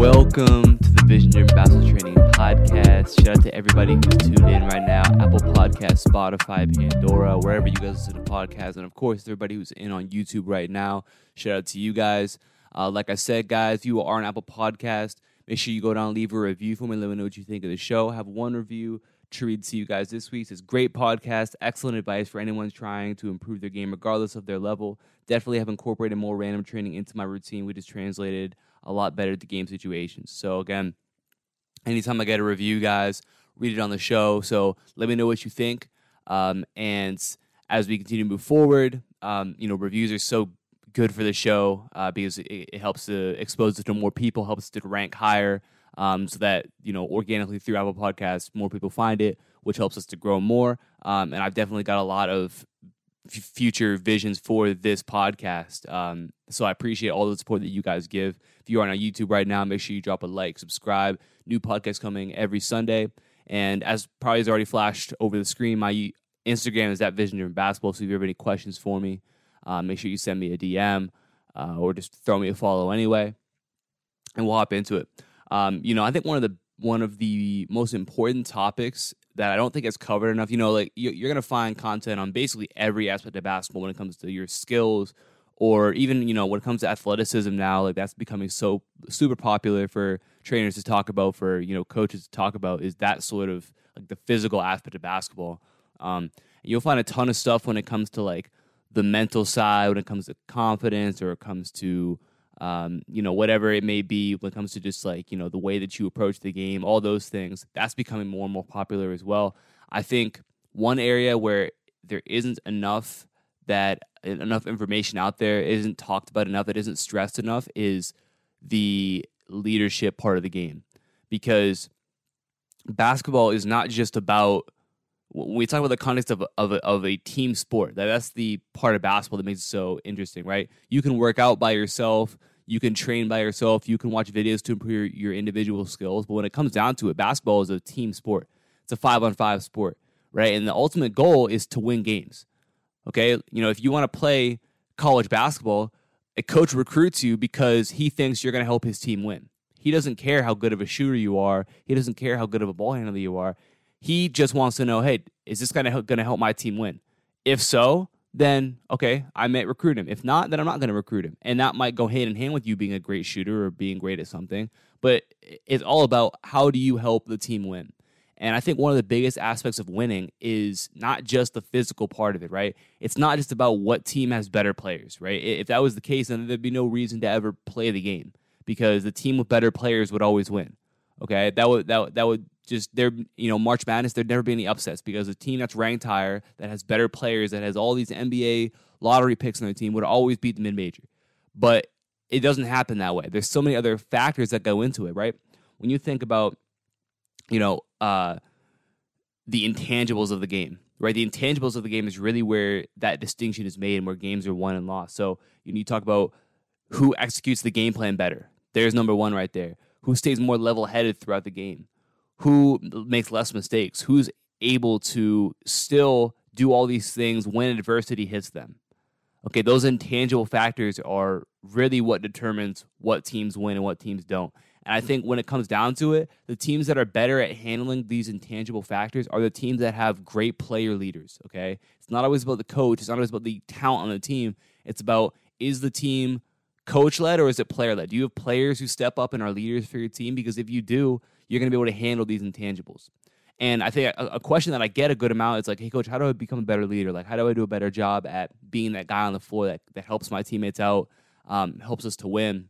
Welcome to the Vision Driven Basketball Training Podcast. Shout out to everybody who's tuned in right now Apple Podcast, Spotify, Pandora, wherever you guys listen to podcasts. And of course, everybody who's in on YouTube right now. Shout out to you guys. Uh, like I said, guys, if you are on Apple Podcast, make sure you go down leave a review for me. Let me know what you think of the show. Have one review to read to you guys this week. It's great podcast, excellent advice for anyone trying to improve their game, regardless of their level. Definitely have incorporated more random training into my routine, which is translated a lot better at the game situations. So again, anytime I get a review, guys, read it on the show. So let me know what you think. Um, and as we continue to move forward, um, you know, reviews are so good for the show uh, because it, it, helps to expose it to more people, helps to rank higher, um, so that you know organically through Apple Podcasts, more people find it, which helps us to grow more. Um, and I've definitely got a lot of future visions for this podcast. Um, so I appreciate all the support that you guys give. If you are on YouTube right now, make sure you drop a like, subscribe. New podcast coming every Sunday. And as probably has already flashed over the screen, my Instagram is at Vision Driven Basketball. So if you have any questions for me, uh, make sure you send me a DM uh, or just throw me a follow anyway, and we'll hop into it. Um, you know, I think one of the one of the most important topics that I don't think is covered enough. You know, like you're going to find content on basically every aspect of basketball when it comes to your skills, or even you know when it comes to athleticism now. Like that's becoming so super popular for trainers to talk about, for you know coaches to talk about. Is that sort of like the physical aspect of basketball? Um, you'll find a ton of stuff when it comes to like the mental side, when it comes to confidence, or it comes to um, you know, whatever it may be when it comes to just like, you know, the way that you approach the game, all those things, that's becoming more and more popular as well. I think one area where there isn't enough that enough information out there isn't talked about enough, that isn't stressed enough is the leadership part of the game. Because basketball is not just about when we talk about the context of, of, a, of a team sport, that that's the part of basketball that makes it so interesting, right? You can work out by yourself, you can train by yourself. You can watch videos to improve your, your individual skills. But when it comes down to it, basketball is a team sport. It's a five on five sport, right? And the ultimate goal is to win games. Okay, you know if you want to play college basketball, a coach recruits you because he thinks you're going to help his team win. He doesn't care how good of a shooter you are. He doesn't care how good of a ball handler you are. He just wants to know, hey, is this going to going to help my team win? If so, then okay, I might recruit him. If not, then I'm not going to recruit him. And that might go hand in hand with you being a great shooter or being great at something. But it's all about how do you help the team win. And I think one of the biggest aspects of winning is not just the physical part of it, right? It's not just about what team has better players, right? If that was the case, then there'd be no reason to ever play the game because the team with better players would always win. Okay, that would that that would just there, you know, March Madness, there'd never be any upsets because a team that's ranked higher, that has better players, that has all these NBA lottery picks on their team would always beat the mid major. But it doesn't happen that way. There's so many other factors that go into it, right? When you think about, you know, uh, the intangibles of the game, right? The intangibles of the game is really where that distinction is made and where games are won and lost. So you need to talk about who executes the game plan better. There's number one right there. Who stays more level headed throughout the game? Who makes less mistakes, who's able to still do all these things when adversity hits them. Okay, those intangible factors are really what determines what teams win and what teams don't. And I think when it comes down to it, the teams that are better at handling these intangible factors are the teams that have great player leaders. Okay, it's not always about the coach, it's not always about the talent on the team. It's about is the team coach led or is it player led? Do you have players who step up and are leaders for your team? Because if you do, you're going to be able to handle these intangibles. And I think a, a, question that I get a good amount is like, hey, coach, how do I become a better leader? Like, how do I do a better job at being that guy on the floor that, that helps my teammates out, um, helps us to win?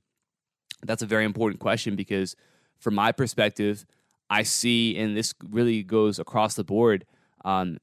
That's a very important question because, from my perspective, I see, and this really goes across the board, um,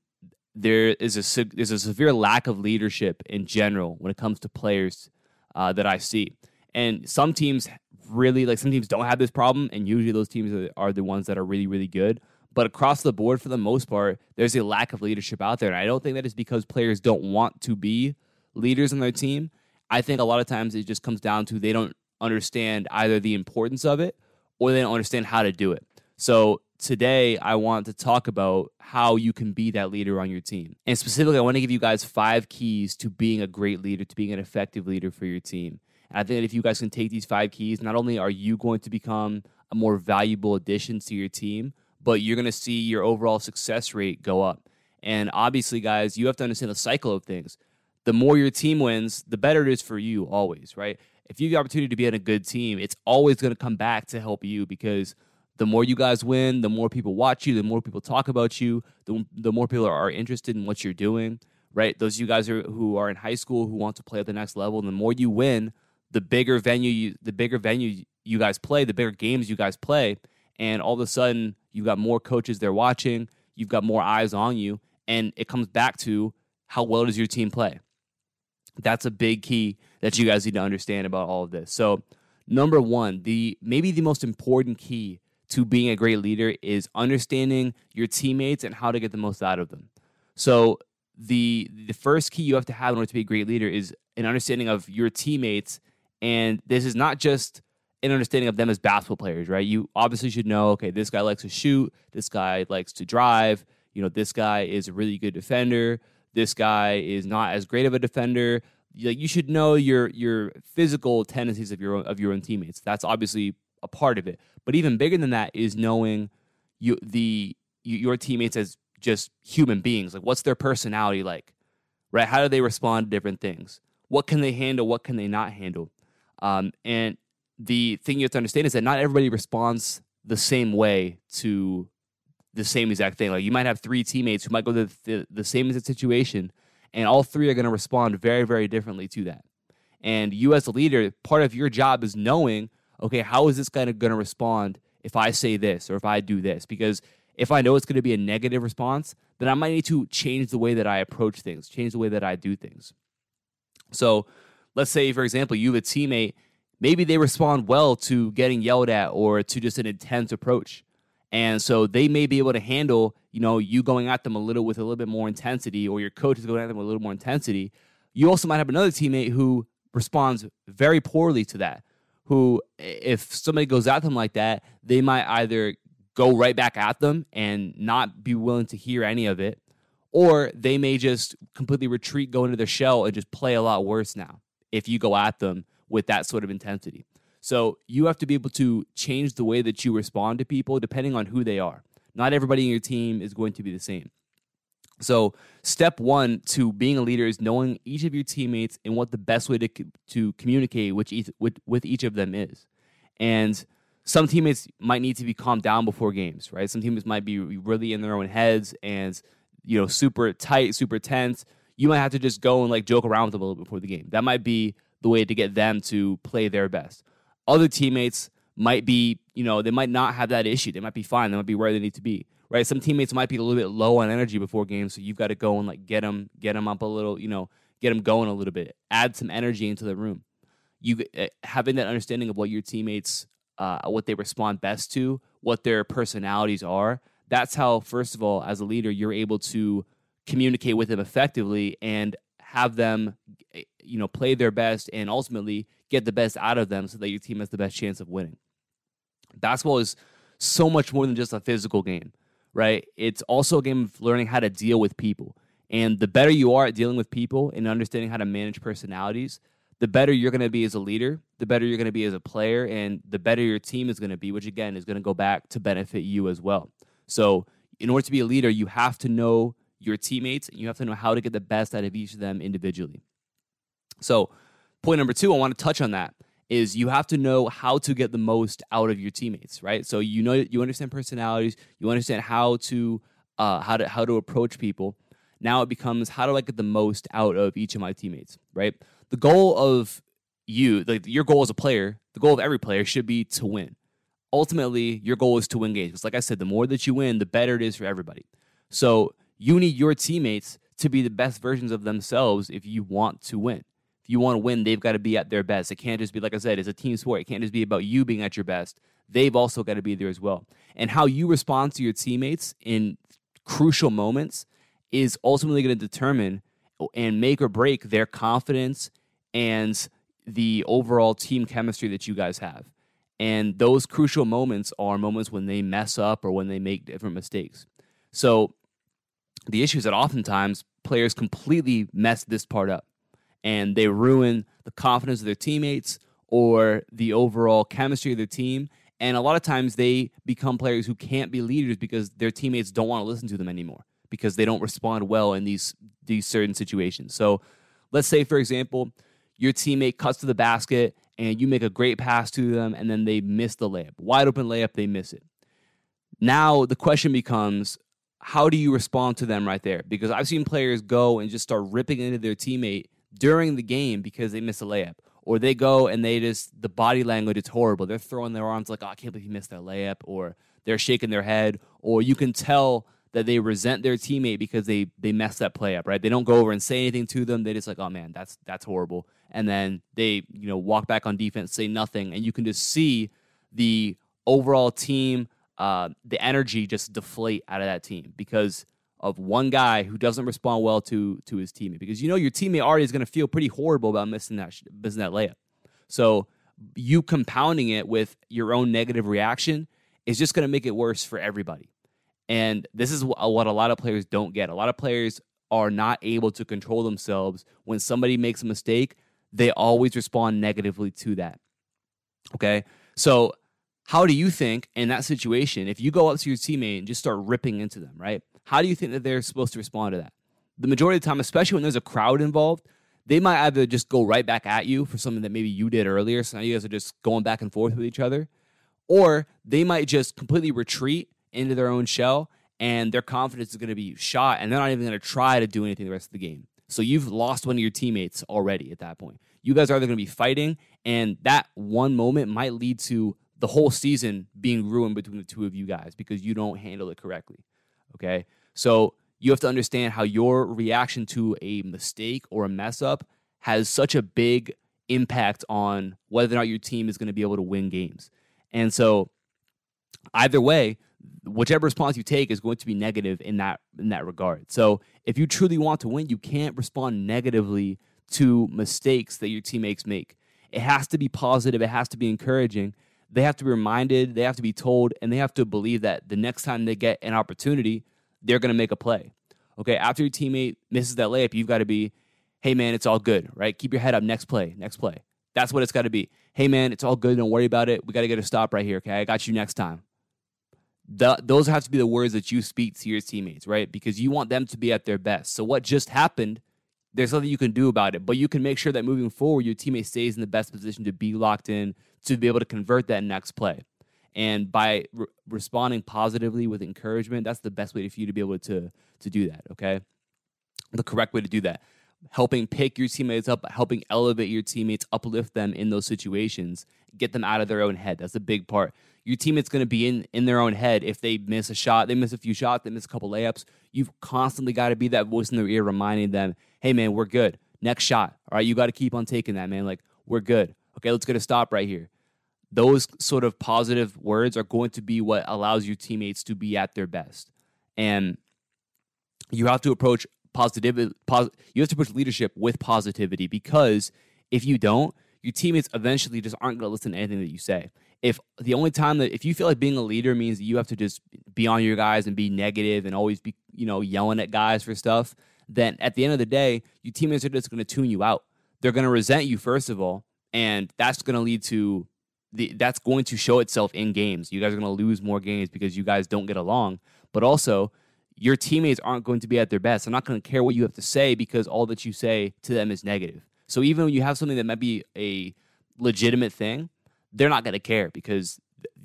there is a there's a severe lack of leadership in general when it comes to players uh, that I see. And some teams really like some teams don't have this problem, and usually those teams are, the ones that are really really good. But across the board, for the most part, there's a lack of leadership out there, and I don't think that is because players don't want to be leaders in their team. I think a lot of times it just comes down to they don't understand either the importance of it or they don't understand how to do it. So today I want to talk about how you can be that leader on your team. And specifically, I want to give you guys five keys to being a great leader, to being an effective leader for your team. And I think that if you guys can take these five keys, not only are you going to become a more valuable addition to your team, but you're going to see your overall success rate go up. And obviously, guys, you have to understand the cycle of things. The more your team wins, the better it is for you always, right? If you have the opportunity to be on a good team, it's always going to come back to help you because the more you guys win, the more people watch you, the more people talk about you, the, the more people are interested in what you're doing, right? Those of you guys are, who are in high school who want to play at the next level, the more you win, the bigger venue you, the bigger venue you guys play, the bigger games you guys play, and all of a sudden you've got more coaches there watching, you've got more eyes on you, and it comes back to how well does your team play? That's a big key that you guys need to understand about all of this. So, number one, the maybe the most important key to being a great leader is understanding your teammates and how to get the most out of them. So, the the first key you have to have in order to be a great leader is an understanding of your teammates, and this is not just an understanding of them as basketball players, right? You obviously should know, okay, this guy likes to shoot, this guy likes to drive, you know, this guy is a really good defender, this guy is not as great of a defender. Like you should know your your physical tendencies of your own, of your own teammates. That's obviously a part of it. But even bigger than that is knowing you the your teammates as just human beings. Like what's their personality like? Right? How do they respond to different things? What can they handle? What can they not handle? Um, and the thing you have to understand is that not everybody responds the same way to the same exact thing. Like you might have three teammates who might go to the, the same exact situation, and all three are going to respond very, very differently to that. And you, as a leader, part of your job is knowing, okay, how is this guy going to respond if I say this or if I do this? Because if I know it's going to be a negative response, then I might need to change the way that I approach things, change the way that I do things. So let's say, for example, you have a teammate, maybe they respond well to getting yelled at or to just an intense approach. And so they may be able to handle, you know, you going at them a little with a little bit more intensity, or your coach is going at them with a little more intensity. You also might have another teammate who responds very poorly to that. Who, if somebody goes at them like that, they might either go right back at them and not be willing to hear any of it, or they may just completely retreat, go into their shell, and just play a lot worse now if you go at them with that sort of intensity. So you have to be able to change the way that you respond to people depending on who they are. Not everybody in your team is going to be the same. So, step one to being a leader is knowing each of your teammates and what the best way to, to communicate with each, with, with each of them is. And some teammates might need to be calmed down before games, right? Some teammates might be really in their own heads and, you know, super tight, super tense. You might have to just go and like joke around with them a little before the game. That might be the way to get them to play their best. Other teammates might be, you know, they might not have that issue. They might be fine. They might be where they need to be, right? Some teammates might be a little bit low on energy before games, so you've got to go and like get them, get them up a little, you know, get them going a little bit, add some energy into the room. You uh, having that understanding of what your teammates, uh, what they respond best to, what their personalities are. That's how, first of all, as a leader, you're able to communicate with them effectively and have them, eh, you know, play their best and ultimately get the best out of them so that your team has the best chance of winning. Basketball is so much more than just a physical game, right? It's also a game of learning how to deal with people. And the better you are at dealing with people and understanding how to manage personalities, the better you're going to be as a leader, the better you're going to be as a player, and the better your team is going to be, which again is going to go back to benefit you as well. So, in order to be a leader, you have to know your teammates and you have to know how to get the best out of each of them individually. So, point number two, I want to touch on that is you have to know how to get the most out of your teammates, right? So you know you understand personalities, you understand how to uh, how to how to approach people. Now it becomes how do I get the most out of each of my teammates, right? The goal of you, like your goal as a player, the goal of every player should be to win. Ultimately, your goal is to win games. Like I said, the more that you win, the better it is for everybody. So you need your teammates to be the best versions of themselves if you want to win If you want to win, they've got to be at their best. It can't just be, like I said, it's a team sport. It can't just be about you being at your best. They've also got to be there as well. And how you respond to your teammates in crucial moments is ultimately going to determine and make or break their confidence and the overall team chemistry that you guys have. And those crucial moments are moments when they mess up or when they make different mistakes. So the issue is that oftentimes players completely mess this part up and they ruin the confidence of their teammates or the overall chemistry of their team. And a lot of times they become players who can't be leaders because their teammates don't want to listen to them anymore because they don't respond well in these these certain situations. So let's say for example, your teammate cuts to the basket and you make a great pass to them and then they miss the layup. Wide open layup, they miss it. Now the question becomes how do you respond to them right there? Because I've seen players go and just start ripping into their teammate during the game because they miss a layup. Or they go and they just, the body language is horrible. They're throwing their arms like, oh, I can't believe you missed that layup. Or they're shaking their head. Or you can tell that they resent their teammate because they they messed that play up, right? They don't go over and say anything to them. They just like, oh man, that's that's horrible. And then they, you know, walk back on defense, say nothing, and you can just see the overall team, uh, the energy just deflate out of that team because of one guy who doesn't respond well to to his teammate. Because you know your teammate already is going to feel pretty horrible about missing that missing that layup. So you compounding it with your own negative reaction is just going to make it worse for everybody. And this is what a lot of players don't get. A lot of players are not able to control themselves. When somebody makes a mistake, they always respond negatively to that. Okay. So, how do you think in that situation, if you go up to your teammate and just start ripping into them, right? How do you think that they're supposed to respond to that? The majority of the time, especially when there's a crowd involved, they might either just go right back at you for something that maybe you did earlier. So now you guys are just going back and forth with each other. Or they might just completely retreat into their own shell and their confidence is going to be shot and they're not even going to try to do anything the rest of the game. So you've lost one of your teammates already at that point. You guys are either going to be fighting and that one moment might lead to the whole season being ruined between the two of you guys because you don't handle it correctly. Okay? So you have to understand how your reaction to a mistake or a mess up has such a big impact on whether or not your team is going to be able to win games. And so either way, whichever response you take is going to be negative in that in that regard. So if you truly want to win, you can't respond negatively to mistakes that your teammates make. It has to be positive, it has to be encouraging. They have to be reminded, they have to be told, and they have to believe that the next time they get an opportunity, they're going to make a play. Okay, after your teammate misses that layup, you've got to be, hey man, it's all good, right? Keep your head up, next play, next play. That's what it's got to be. Hey man, it's all good, don't worry about it. We got to get a stop right here, okay? I got you next time the, those have to be the words that you speak to your teammates, right? Because you want them to be at their best. So what just happened, there's nothing you can do about it, but you can make sure that moving forward, your teammate stays in the best position to be locked in to be able to convert that next play. And by re- responding positively with encouragement, that's the best way for you to be able to to do that. Okay, the correct way to do that helping pick your teammates up, helping elevate your teammates, uplift them in those situations, get them out of their own head. That's a big part. Your teammate's going to be in in their own head if they miss a shot, they miss a few shots, they miss a couple layups. You've constantly got to be that voice in their ear, reminding them, "Hey, man, we're good. Next shot. All right, you got to keep on taking that, man. Like we're good. Okay, let's get a stop right here." Those sort of positive words are going to be what allows your teammates to be at their best, and you have to approach positivity. Pos- you have to push leadership with positivity because if you don't, your teammates eventually just aren't going to listen to anything that you say. If the only time that if you feel like being a leader means that you have to just be on your guys and be negative and always be you know yelling at guys for stuff, then at the end of the day, your teammates are just going to tune you out. They're going to resent you first of all, and that's going to lead to the, that's going to show itself in games. You guys are going to lose more games because you guys don't get along. But also, your teammates aren't going to be at their best. They're not going to care what you have to say because all that you say to them is negative. So even when you have something that might be a legitimate thing, they're not going to care because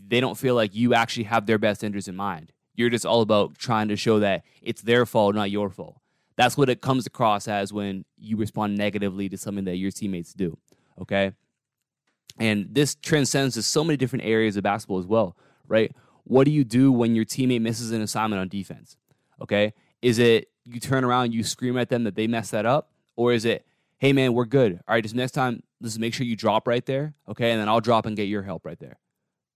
they don't feel like you actually have their best interest in mind. You're just all about trying to show that it's their fault, not your fault. That's what it comes across as when you respond negatively to something that your teammates do. Okay. And this transcends to so many different areas of basketball as well, right? What do you do when your teammate misses an assignment on defense? Okay. Is it you turn around, you scream at them that they messed that up? Or is it, hey man, we're good. All right, just next time, just make sure you drop right there. Okay. And then I'll drop and get your help right there.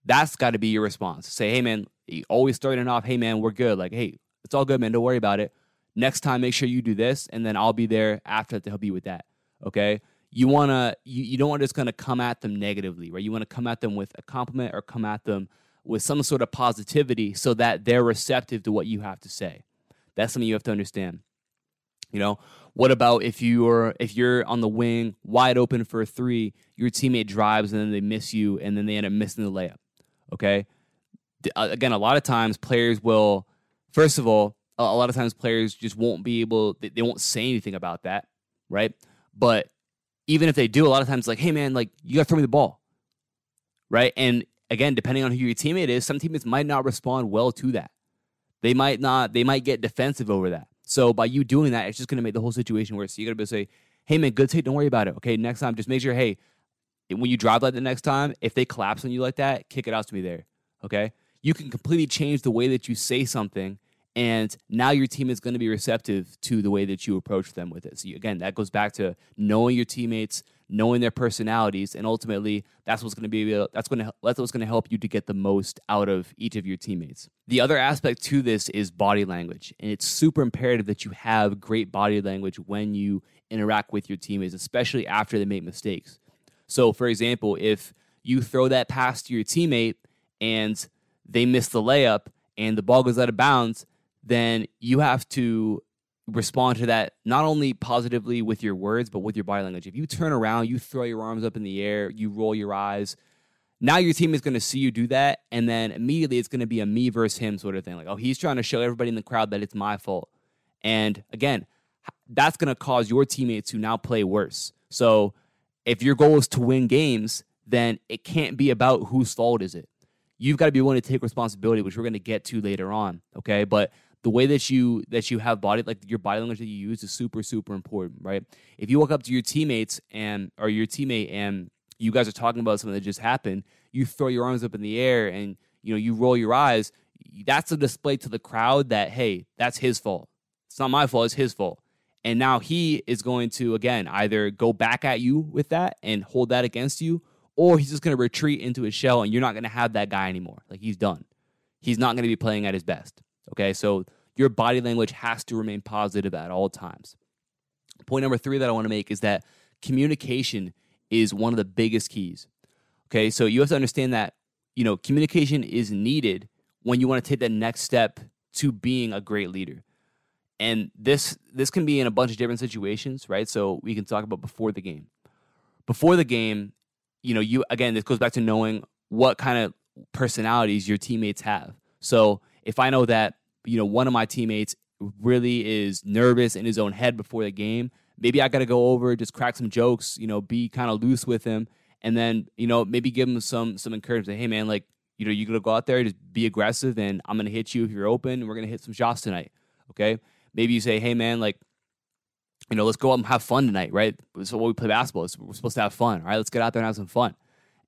That's got to be your response. Say, hey man, always starting off, hey man, we're good. Like, hey, it's all good, man. Don't worry about it. Next time, make sure you do this, and then I'll be there after to help you with that. Okay. You wanna you, you don't want to just kind of come at them negatively, right? You want to come at them with a compliment or come at them with some sort of positivity so that they're receptive to what you have to say. That's something you have to understand. You know, What about if you're if you're on the wing wide open for a three, your teammate drives and then they miss you and then they end up missing the layup. Okay, uh, again, a lot of times players will, first of all, a lot of times players just won't be able, they won't say anything about that, right? But even if they do, a lot of times, like, hey man, like you got to throw me the ball, right? And again, depending on who your teammate is, some teammates might not respond well to that. They might not, they might get defensive over that. So by you doing that, it's just to make the whole situation worse. So you got to be say, hey man, good take, don't worry about it. Okay, next time, just make sure, hey, when you drive like the next time, if they collapse on you like that, kick it out to me there. Okay, you can completely change the way that you say something and now your team is going to be receptive to the way that you approach them with it. So you, again, that goes back to knowing your teammates, knowing their personalities, and ultimately that's what's going to be that's going to that's what's going to help you to get the most out of each of your teammates. The other aspect to this is body language, and it's super imperative that you have great body language when you interact with your teammates, especially after they make mistakes. So, for example, if you throw that pass to your teammate and they miss the layup and the ball goes out of bounds then you have to respond to that not only positively with your words, but with your body language. If you turn around, you throw your arms up in the air, you roll your eyes, now your team is going to see you do that. And then immediately it's going to be a me versus him sort of thing. Like, oh, he's trying to show everybody in the crowd that it's my fault. And again, that's going to cause your teammates to now play worse. So if your goal is to win games, then it can't be about whose fault is it. You've got to be willing to take responsibility, which we're going to get to later on. Okay. But the way that you that you have body like your body language that you use is super super important right? If you walk up to your teammates and or your teammate and you guys are talking about something that just happened you throw your arms up in the air and you know you roll your eyes that's a display to the crowd that hey that's his fault. It's not my fault it's his fault. And now he is going to again either go back at you with that and hold that against you or he's just going to retreat into his shell and you're not going to have that guy anymore. Like he's done. He's not going to be playing at his best okay? So your body language has to remain positive at all times. Point number three that I want to make is that communication is one of the biggest keys. Okay, so you have to understand that you know communication is needed when you want to take that next step to being a great leader. And this this can be in a bunch of different situations, right? So we can talk about before the game. Before the game, you know, you again, this goes back to knowing what kind of personalities your teammates have. So if I know that you know, one of my teammates really is nervous in his own head before the game, maybe I got to go over, just crack some jokes, you know, be kind of loose with him, and then you know maybe give him some some encouragement. Hey man, like you know you gonna go out there, just be aggressive, and I'm gonna hit you if you're open. And we're gonna hit some shots tonight. Okay, maybe you say, hey man, like you know, let's go out and have fun tonight, right? So when we play basketball, we're supposed to have fun. All right, let's get out there and have some fun.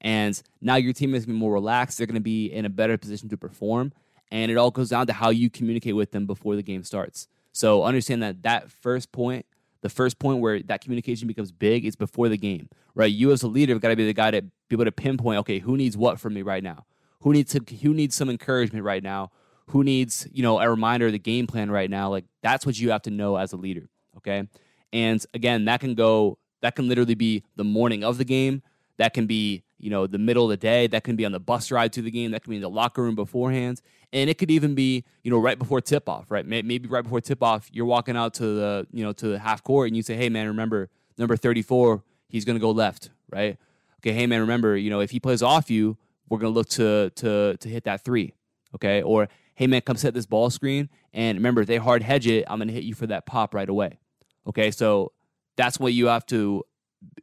And now your team is gonna be more relaxed. They're gonna be in a better position to perform and it all goes down to how you communicate with them before the game starts. So understand that that first point, the first point where that communication becomes big is before the game, right? You as a leader have got to be the guy to be able to pinpoint, okay, who needs what from me right now? Who needs to, who needs some encouragement right now? Who needs, you know, a reminder of the game plan right now? Like that's what you have to know as a leader, okay? And again, that can go, that can literally be the morning of the game. That can be, you know, the middle of the day. That can be on the bus ride to the game. That can be in the locker room beforehand and it could even be you know right before tip off, right? Maybe right before tip off, you're walking out to the you know to the half court and you say, hey man, remember number 34, he's gonna go left, right? Okay, hey man, remember you know if he plays off you, we're gonna look to to to hit that three, okay? Or hey man, come set this ball screen and remember if they hard hedge it, I'm gonna hit you for that pop right away, okay? So that's what you have to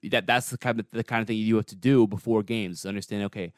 that that's the kind of the kind of thing you have to do before games. Understand, okay,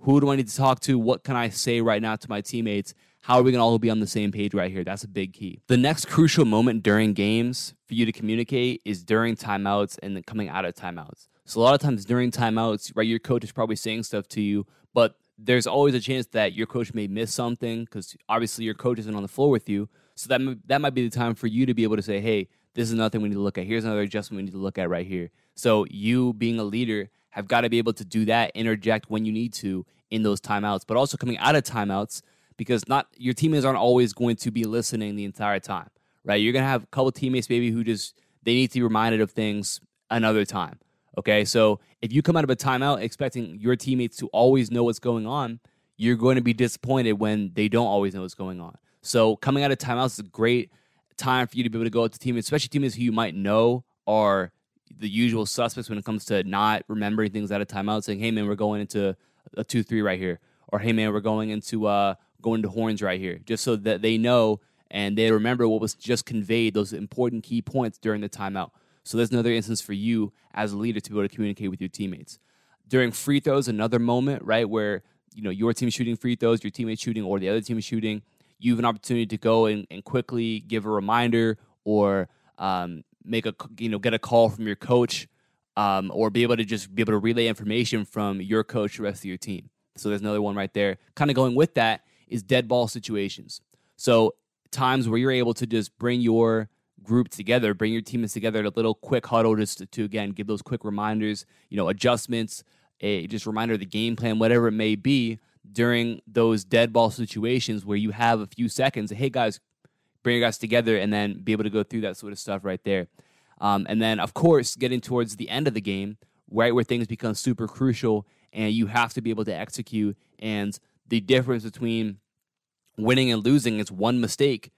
who do I need to talk to? What can I say right now to my teammates? How are we going to all be on the same page right here? That's a big key. The next crucial moment during games for you to communicate is during timeouts and then coming out of timeouts. So a lot of times during timeouts, right, your coach is probably saying stuff to you, but there's always a chance that your coach may miss something because obviously your coach isn't on the floor with you. So that that might be the time for you to be able to say, "Hey, this is another thing we need to look at. Here's another adjustment we need to look at right here." So you being a leader have got to be able to do that, interject when you need to in those timeouts, but also coming out of timeouts because not your teammates aren't always going to be listening the entire time, right? You're gonna have a couple teammates maybe who just they need to be reminded of things another time. Okay, so if you come out of a timeout expecting your teammates to always know what's going on, you're going to be disappointed when they don't always know what's going on. So coming out of timeouts is a great time for you to be able to go out to teammates, especially teammates who you might know are the usual suspects when it comes to not remembering things at a timeout, saying, "Hey man, we're going into a two three right here," or "Hey man, we're going into uh going to horns right here," just so that they know and they remember what was just conveyed, those important key points during the timeout. So there's another instance for you as a leader to be able to communicate with your teammates. During free throws, another moment, right, where you know your team shooting free throws, your teammate's shooting, or the other team is shooting, you have an opportunity to go and, and quickly give a reminder or um, make a you know get a call from your coach um, or be able to just be able to relay information from your coach to the rest of your team. So there's another one right there. Kind of going with that is dead ball situations. So times where you're able to just bring your group together, bring your teammates together at a little quick huddle just to, to again give those quick reminders, you know, adjustments, a just reminder of the game plan, whatever it may be during those dead ball situations where you have a few seconds. Hey guys, bring your guys together and then be able to go through that sort of stuff right there. Um, and then of course getting towards the end of the game, right where things become super crucial and you have to be able to execute and the difference between winning and losing is one mistake.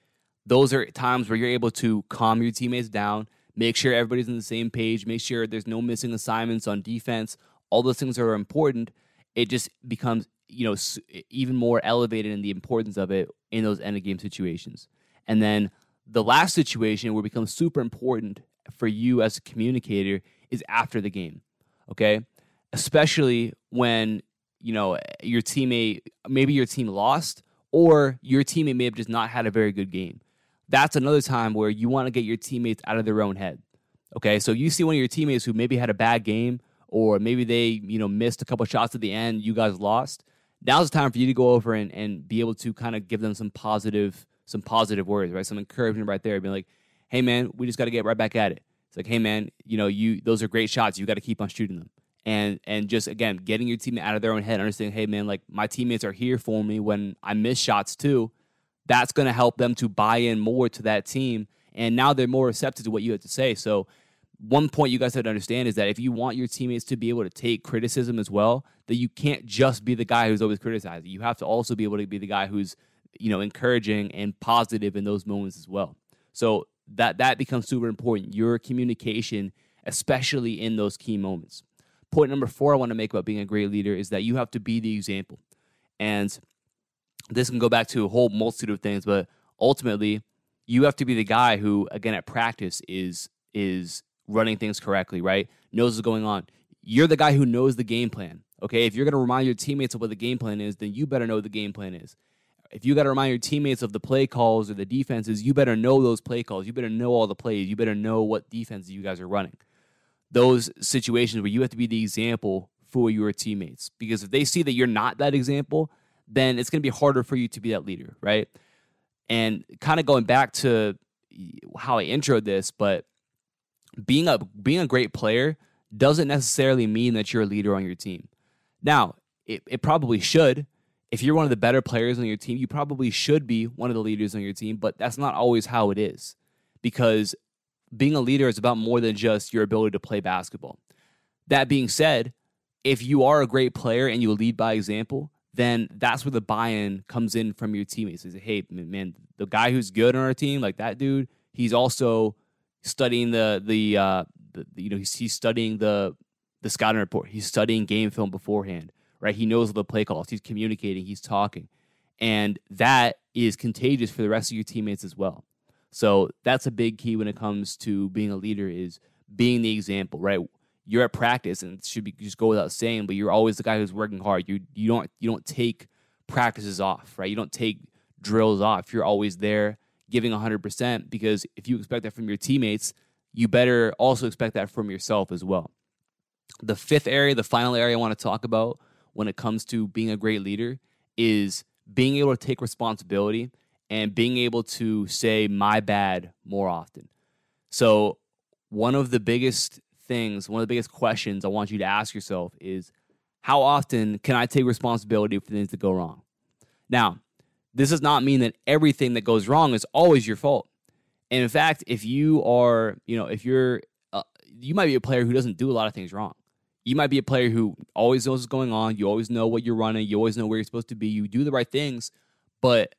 Those are times where you're able to calm your teammates down, make sure everybody's on the same page, make sure there's no missing assignments on defense. All those things are important. It just becomes, you know, even more elevated in the importance of it in those end of game situations. And then the last situation where it becomes super important for you as a communicator is after the game. Okay? Especially when, you know, your teammate maybe your team lost or your teammate may have just not had a very good game. That's another time where you want to get your teammates out of their own head. Okay, so you see one of your teammates who maybe had a bad game, or maybe they you know missed a couple shots at the end, you guys lost. Now's the time for you to go over and, and be able to kind of give them some positive some positive words, right? Some encouragement right there, being like, "Hey man, we just got to get right back at it." It's like, "Hey man, you know you those are great shots. You got to keep on shooting them." and and just again getting your team out of their own head, understanding, hey man, like my teammates are here for me when I miss shots too. That's going to help them to buy in more to that team, and now they're more receptive to what you have to say. So one point you guys have to understand is that if you want your teammates to be able to take criticism as well, that you can't just be the guy who's always criticizing. You have to also be able to be the guy who's you know encouraging and positive in those moments as well. So that that becomes super important. Your communication, especially in those key moments point number four I want to make about being a great leader is that you have to be the example. And this can go back to a whole multitude of things, but ultimately, you have to be the guy who, again, at practice is is running things correctly, right? Knows what's going on. You're the guy who knows the game plan. Okay, if you're going to remind your teammates of what the game plan is, then you better know what the game plan is. If you got to remind your teammates of the play calls or the defenses, you better know those play calls. You better know all the plays. You better know what defenses you guys are running those situations where you have to be the example for your teammates. Because if they see that you're not that example, then it's going to be harder for you to be that leader, right? And kind of going back to how I introed this, but being a being a great player doesn't necessarily mean that you're a leader on your team. Now, it, it probably should. If you're one of the better players on your team, you probably should be one of the leaders on your team, but that's not always how it is. Because being a leader is about more than just your ability to play basketball. That being said, if you are a great player and you lead by example, then that's where the buy-in comes in from your teammates. "Hey, man, the guy who's good on our team, like that dude, he's also studying the the, uh, the you know he's, he's studying the the scouting report. He's studying game film beforehand, right? He knows the play calls. He's communicating. He's talking, and that is contagious for the rest of your teammates as well. So that's a big key when it comes to being a leader is being the example, right? You're at practice and it should be just go without saying, but you're always the guy who's working hard. You you don't you don't take practices off, right? You don't take drills off. You're always there giving 100% because if you expect that from your teammates, you better also expect that from yourself as well. The fifth area, the final area I want to talk about when it comes to being a great leader is being able to take responsibility and being able to say my bad more often. So, one of the biggest things, one of the biggest questions I want you to ask yourself is how often can I take responsibility for things that go wrong? Now, this does not mean that everything that goes wrong is always your fault. And in fact, if you are, you know, if you're, uh, you might be a player who doesn't do a lot of things wrong. You might be a player who always knows what's going on. You always know what you're running. You always know where you're supposed to be. You do the right things, but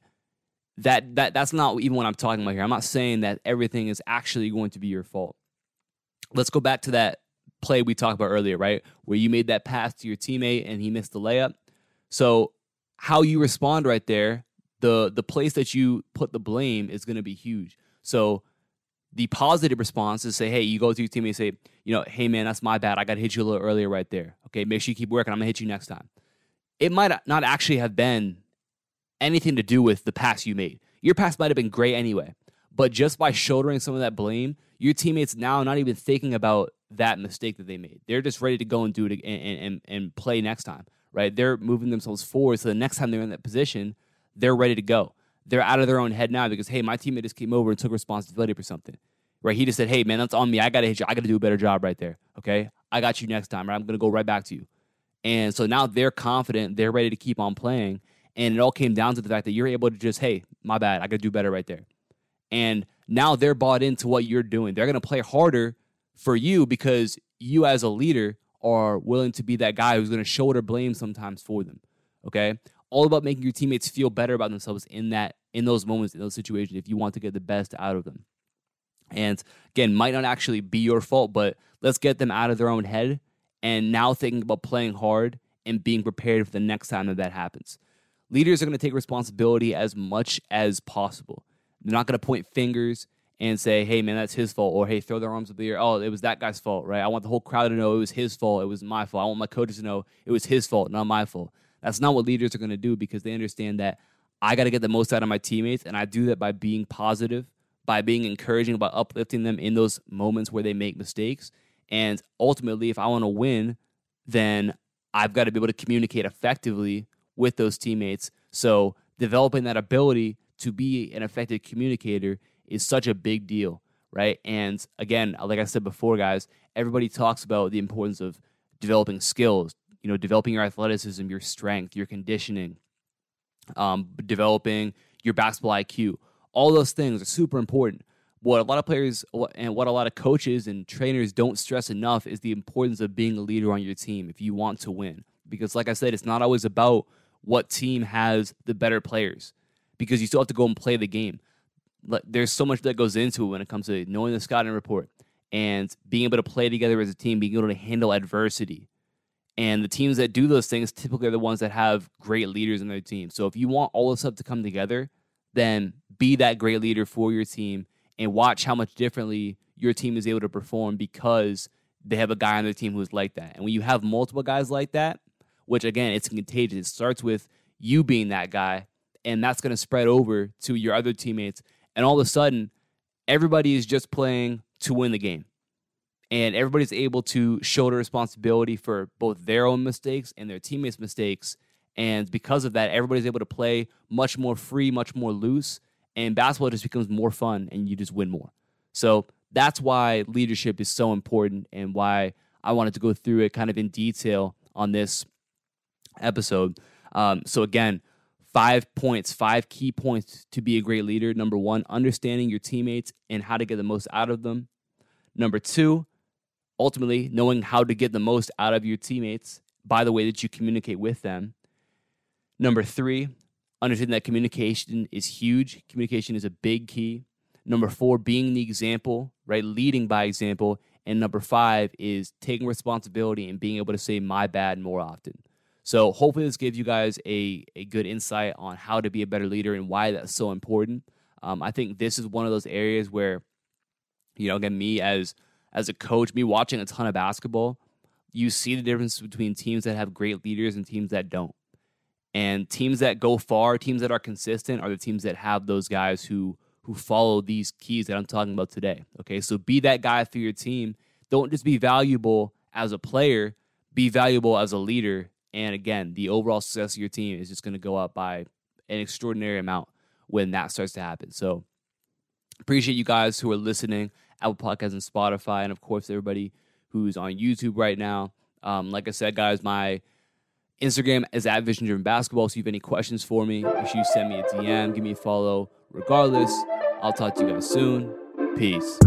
that that that's not even what I'm talking about here. I'm not saying that everything is actually going to be your fault. Let's go back to that play we talked about earlier, right? Where you made that pass to your teammate and he missed the layup. So how you respond right there, the the place that you put the blame is going to be huge. So the positive response is say, hey, you go to your teammate and say, you know, hey man, that's my bad. I got to hit you a little earlier right there. Okay, make sure you keep working. I'm gonna hit you next time. It might not actually have been anything to do with the pass you made. Your pass might have been great anyway, but just by shouldering some of that blame, your teammates now not even thinking about that mistake that they made. They're just ready to go and do it and, and, and play next time, right? They're moving themselves forward so the next time they're in that position, they're ready to go. They're out of their own head now because, hey, my teammate just came over and took responsibility for something, right? He just said, hey, man, that's on me. I got to hit you. I got to do a better job right there, okay? I got you next time, right? I'm to go right back to you. And so now they're confident, they're ready to keep on playing. And it all came down to the fact that you're able to just, hey, my bad, I got to do better right there. And now they're bought into what you're doing. They're to play harder for you because you, as a leader, are willing to be that guy who's going to shoulder blame sometimes for them. Okay, all about making your teammates feel better about themselves in that in those moments in those situations if you want to get the best out of them. And again, might not actually be your fault, but let's get them out of their own head and now thinking about playing hard and being prepared for the next time that that happens. Leaders are going to take responsibility as much as possible. They're not going to point fingers and say, hey, man, that's his fault, or hey, throw their arms up the air. Oh, it was that guy's fault, right? I want the whole crowd to know it was his fault. It was my fault. I want my coaches to know it was his fault, not my fault. That's not what leaders are going to do because they understand that I got to get the most out of my teammates, and I do that by being positive, by being encouraging, by uplifting them in those moments where they make mistakes, and ultimately, if I want to win, then I've got to be able to communicate effectively with those teammates. So, developing that ability to be an effective communicator is such a big deal, right? And again, like I said before, guys, everybody talks about the importance of developing skills, you know, developing your athleticism, your strength, your conditioning, um, developing your basketball IQ. All those things are super important what a lot of players and what a lot of coaches and trainers don't stress enough is the importance of being a leader on your team if you want to win. Because, like I said, it's not always about what team has the better players, because you still have to go and play the game. Like there's so much that goes into it when it comes to knowing the scouting report and being able to play together as a team, being able to handle adversity. And the teams that do those things typically are the ones that have great leaders in their team. So if you want all this stuff to come together, then be that great leader for your team and watch how much differently your team is able to perform because they have a guy on their team who's like that. And when you have multiple guys like that, which again, it's contagious. It starts with you being that guy, and that's going to spread over to your other teammates. And all of a sudden, everybody is just playing to win the game. And everybody's able to shoulder responsibility for both their own mistakes and their teammates' mistakes. And because of that, everybody's able to play much more free, much more loose and basketball just becomes more fun and you just win more. So that's why leadership is so important and why I wanted to go through it kind of in detail on this episode. Um, so, again, five points, five key points to be a great leader. Number one, understanding your teammates and how to get the most out of them. Number two, ultimately, knowing how to get the most out of your teammates by the way that you communicate with them. Number three, understanding that communication is huge. Communication is a big key. Number four, being the example, right? Leading by example. And number five is taking responsibility and being able to say my bad more often. So hopefully this gives you guys a, a good insight on how to be a better leader and why that's so important. Um, I think this is one of those areas where, you know, again, me as as a coach, me watching a ton of basketball, you see the difference between teams that have great leaders and teams that don't. And teams that go far, teams that are consistent, are the teams that have those guys who who follow these keys that I'm talking about today. Okay, so be that guy for your team. Don't just be valuable as a player, be valuable as a leader. And again, the overall success of your team is just going to go up by an extraordinary amount when that starts to happen. So appreciate you guys who are listening, Apple Podcasts and Spotify, and of course everybody who's on YouTube right now. Um, like I said, guys, my Instagram is at Vision Driven Basketball. So if you have any questions for me, make sure you send me a DM, give me a follow. Regardless, I'll talk to you guys soon. Peace.